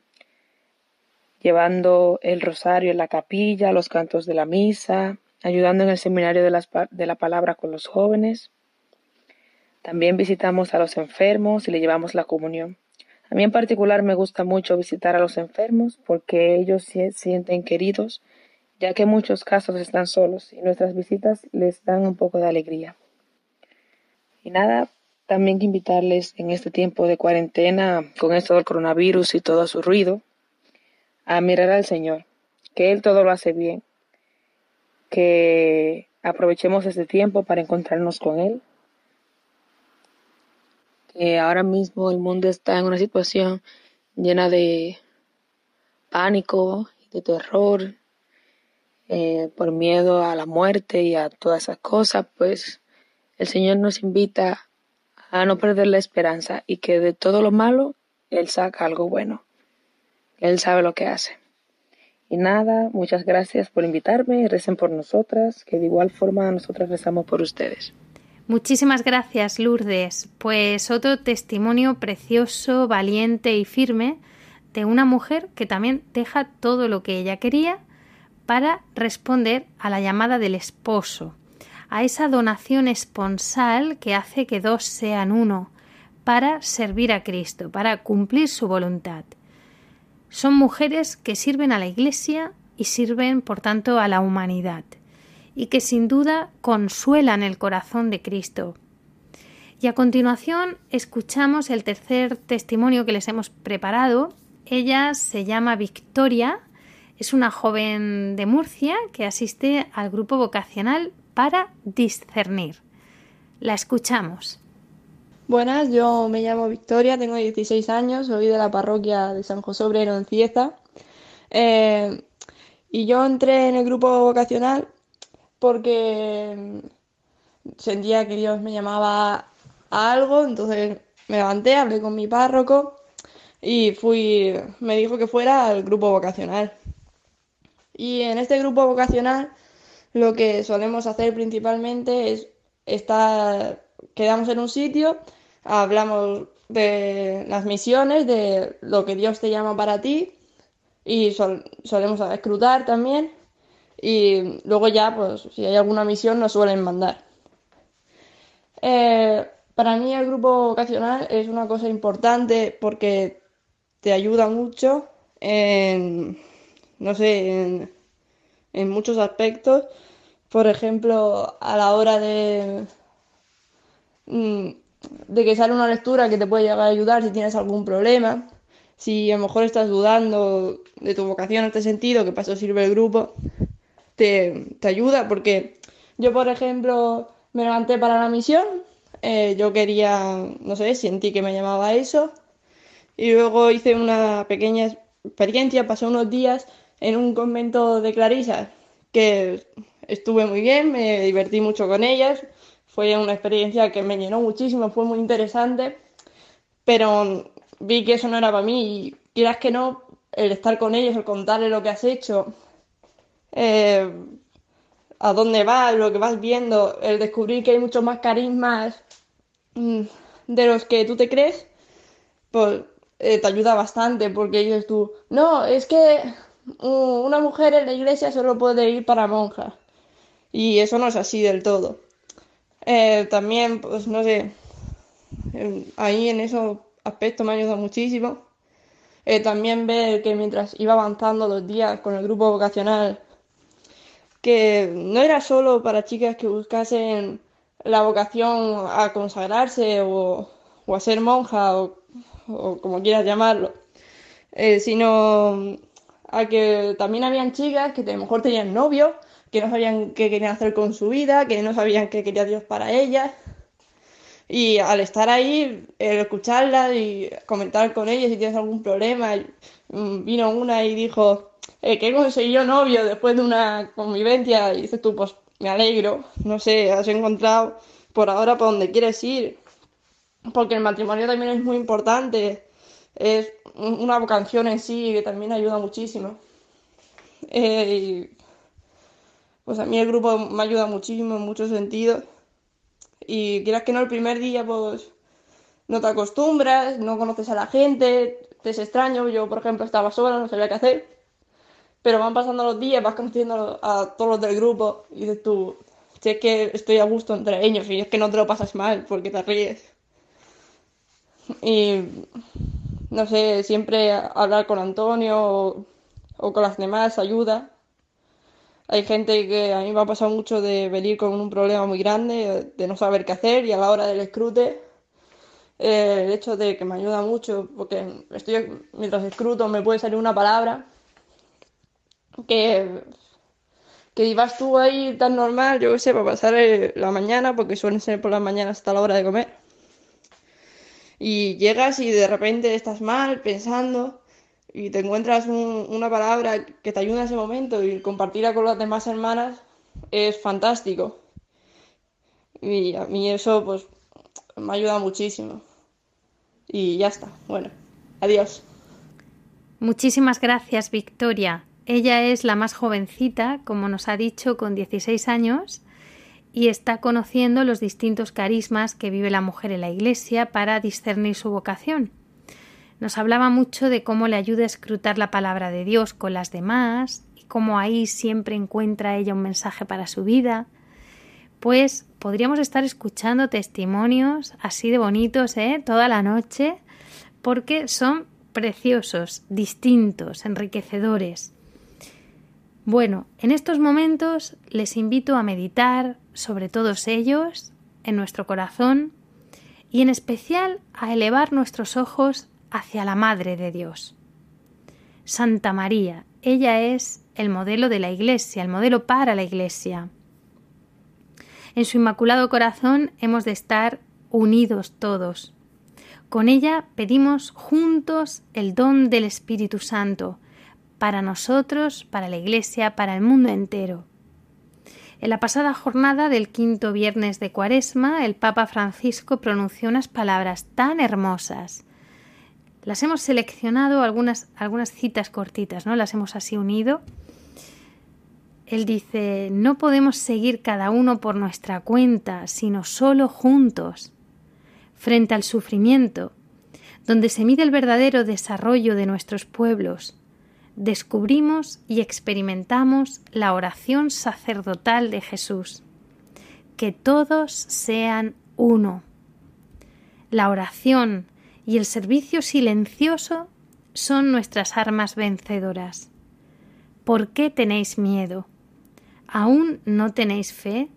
llevando el rosario en la capilla, los cantos de la misa, ayudando en el seminario de, de la palabra con los jóvenes. También visitamos a los enfermos y le llevamos la comunión. A mí en particular me gusta mucho visitar a los enfermos porque ellos se sienten queridos, ya que muchos casos están solos y nuestras visitas les dan un poco de alegría. Y nada, también que invitarles en este tiempo de cuarentena, con esto del coronavirus y todo su ruido, a mirar al Señor, que Él todo lo hace bien, que aprovechemos este tiempo para encontrarnos con Él, que ahora mismo el mundo está en una situación llena de pánico de terror, eh, por miedo a la muerte y a todas esas cosas, pues el Señor nos invita a no perder la esperanza y que de todo lo malo Él saca algo bueno. Él sabe lo que hace. Y nada, muchas gracias por invitarme, recen por nosotras, que de igual forma nosotras rezamos por ustedes. Muchísimas gracias, Lourdes. Pues otro testimonio precioso, valiente y firme de una mujer que también deja todo lo que ella quería para responder a la llamada del esposo, a esa donación esponsal que hace que dos sean uno, para servir a Cristo, para cumplir su voluntad. Son mujeres que sirven a la Iglesia y sirven, por tanto, a la humanidad, y que sin duda consuelan el corazón de Cristo. Y a continuación escuchamos el tercer testimonio que les hemos preparado. Ella se llama Victoria, es una joven de Murcia que asiste al grupo vocacional para discernir. La escuchamos. Buenas, yo me llamo Victoria, tengo 16 años, soy de la parroquia de San José Obrero en Cieza. Eh, y yo entré en el grupo vocacional porque sentía que Dios me llamaba a algo, entonces me levanté, hablé con mi párroco y fui, me dijo que fuera al grupo vocacional. Y en este grupo vocacional lo que solemos hacer principalmente es estar, quedamos en un sitio, hablamos de las misiones, de lo que Dios te llama para ti y solemos escrutar también y luego ya, pues si hay alguna misión nos suelen mandar. Eh, para mí el grupo vocacional es una cosa importante porque te ayuda mucho en, no sé, en, en muchos aspectos por ejemplo, a la hora de, mm, de que sale una lectura que te puede llegar a ayudar si tienes algún problema, si a lo mejor estás dudando de tu vocación en este sentido, que para eso sirve el grupo, te, ayuda, porque yo, por ejemplo, me levanté para la misión, eh, yo quería, no sé, sentí que me llamaba eso, y luego hice una pequeña experiencia, pasé unos días en un convento de clarisas, que estuve muy bien, me divertí mucho con ellas, fue una experiencia que me llenó muchísimo, fue muy interesante, pero vi que eso no era para mí y quieras que no, el estar con ellos, el contarles lo que has hecho, eh, a dónde vas, lo que vas viendo, el descubrir que hay muchos más carismas mm, de los que tú te crees, pues eh, te ayuda bastante porque dices tú, no, es que una mujer en la iglesia solo puede ir para monjas y eso no es así del todo. Eh, también, pues no sé, ahí en esos aspectos me ayuda muchísimo. Eh, también ver que mientras iba avanzando los días con el grupo vocacional, que no era solo para chicas que buscasen la vocación a consagrarse o, a ser monja o, como quieras llamarlo, eh, sino a que también habían chicas que a lo mejor tenían novio que no sabían qué querían hacer con su vida, que no sabían qué quería Dios para ellas. Y al estar ahí, el escucharlas y comentar con ellas si tienes algún problema, mm, vino una y dijo, eh, que he conseguido novio después de una convivencia y dices tú, pues me alegro, no sé, has encontrado por ahora por donde quieres ir, porque el matrimonio también es muy importante, es una vocación en sí que también ayuda muchísimo. Eh, pues a mí el grupo me ayuda muchísimo en muchos sentidos. Y quieras que no, el primer día pues no te acostumbras, no conoces a la gente, te es extraño. Yo, por ejemplo, estaba sola, no sabía qué hacer. Pero van pasando los días, vas conociendo a todos los del grupo y dices tú, si es que estoy a gusto entre ellos y es que no te lo pasas mal porque te ríes. Y no sé, siempre hablar con Antonio o, o con las demás ayuda. Hay gente que a mí me ha pasado mucho de venir con un problema muy grande, de no saber qué hacer y a la hora del escrute, eh, el hecho de que me ayuda mucho, porque estoy mientras escruto me puede salir una palabra que, que vas tú ahí tan normal, yo qué sé, para pasar eh, la mañana, porque suelen ser por las mañanas hasta la hora de comer. Y llegas y de repente estás mal, pensando y te encuentras una palabra que te ayuda en ese momento y compartirla con las demás hermanas es fantástico. Y a mí eso pues me ayuda muchísimo. Y ya está. Bueno, adiós. Muchísimas gracias, Victoria. Ella es la más jovencita, como nos ha dicho, con 16 años y está conociendo los distintos carismas que vive la mujer en la Iglesia para discernir su vocación. Nos hablaba mucho de cómo le ayuda a escrutar la palabra de Dios con las demás y cómo ahí siempre encuentra ella un mensaje para su vida. Pues podríamos estar escuchando testimonios así de bonitos, ¿eh? Toda la noche, porque son preciosos, distintos, enriquecedores. Bueno, en estos momentos les invito a meditar sobre todos ellos en nuestro corazón y en especial a elevar nuestros ojos hacia la Madre de Dios. Santa María, ella es el modelo de la Iglesia, el modelo para la Iglesia. En su Inmaculado Corazón hemos de estar unidos todos. Con ella pedimos juntos el don del Espíritu Santo, para nosotros, para la Iglesia, para el mundo entero. En la pasada jornada del quinto viernes de Cuaresma, el Papa Francisco pronunció unas palabras tan hermosas las hemos seleccionado algunas, algunas citas cortitas, ¿no? Las hemos así unido. Él dice, no podemos seguir cada uno por nuestra cuenta, sino solo juntos, frente al sufrimiento, donde se mide el verdadero desarrollo de nuestros pueblos. Descubrimos y experimentamos la oración sacerdotal de Jesús. Que todos sean uno. La oración y el servicio silencioso son nuestras armas vencedoras. ¿Por qué tenéis miedo? ¿Aún no tenéis fe?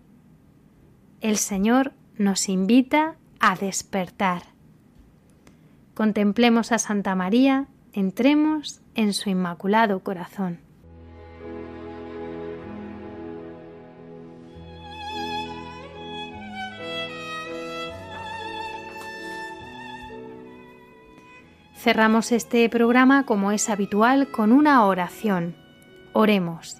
El Señor nos invita a despertar. Contemplemos a Santa María, entremos en su inmaculado corazón. Cerramos este programa como es habitual con una oración. Oremos.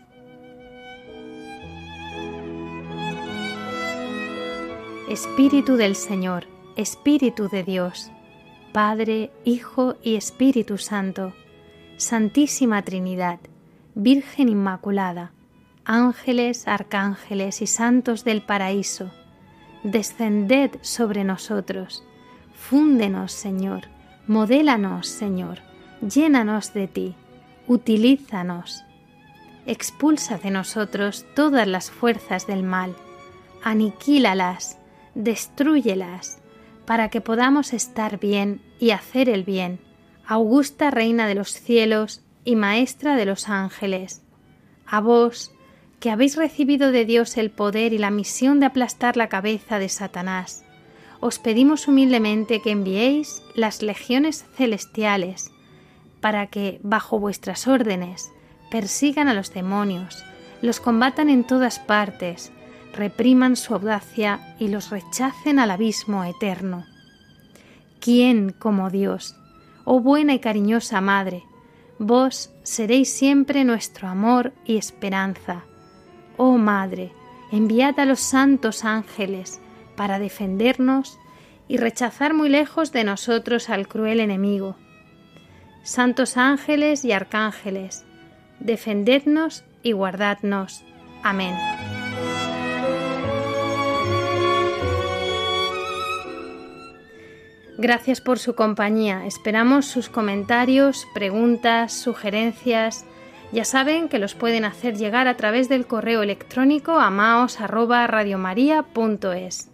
Espíritu del Señor, Espíritu de Dios, Padre, Hijo y Espíritu Santo, Santísima Trinidad, Virgen Inmaculada, ángeles, arcángeles y santos del paraíso, descended sobre nosotros, fúndenos, Señor, Modélanos, Señor, llénanos de ti, utilízanos. Expulsa de nosotros todas las fuerzas del mal, aniquílalas, destruyelas, para que podamos estar bien y hacer el bien, augusta Reina de los cielos y Maestra de los ángeles. A vos, que habéis recibido de Dios el poder y la misión de aplastar la cabeza de Satanás, os pedimos humildemente que enviéis las legiones celestiales para que, bajo vuestras órdenes, persigan a los demonios, los combatan en todas partes, repriman su audacia y los rechacen al abismo eterno. ¿Quién como Dios, oh buena y cariñosa Madre, Vos seréis siempre nuestro amor y esperanza. Oh Madre, enviad a los santos ángeles para defendernos y rechazar muy lejos de nosotros al cruel enemigo. Santos ángeles y arcángeles, defendednos y guardadnos. Amén. Gracias por su compañía. Esperamos sus comentarios, preguntas, sugerencias. Ya saben que los pueden hacer llegar a través del correo electrónico amaos@radiomaria.es.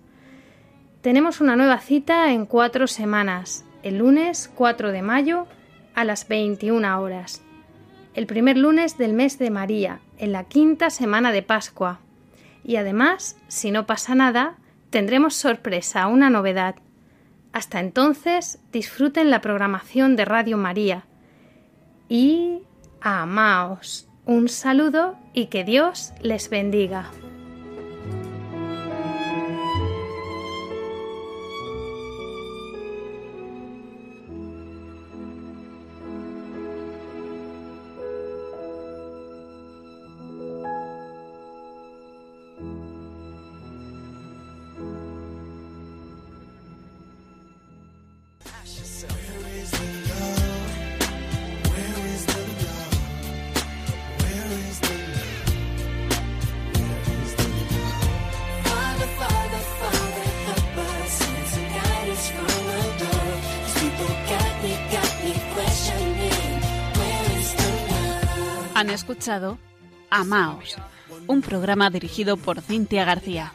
Tenemos una nueva cita en cuatro semanas, el lunes 4 de mayo a las 21 horas. El primer lunes del mes de María, en la quinta semana de Pascua. Y además, si no pasa nada, tendremos sorpresa, una novedad. Hasta entonces, disfruten la programación de Radio María y amaos. Un saludo y que Dios les bendiga. Amaos, un programa dirigido por Cintia García.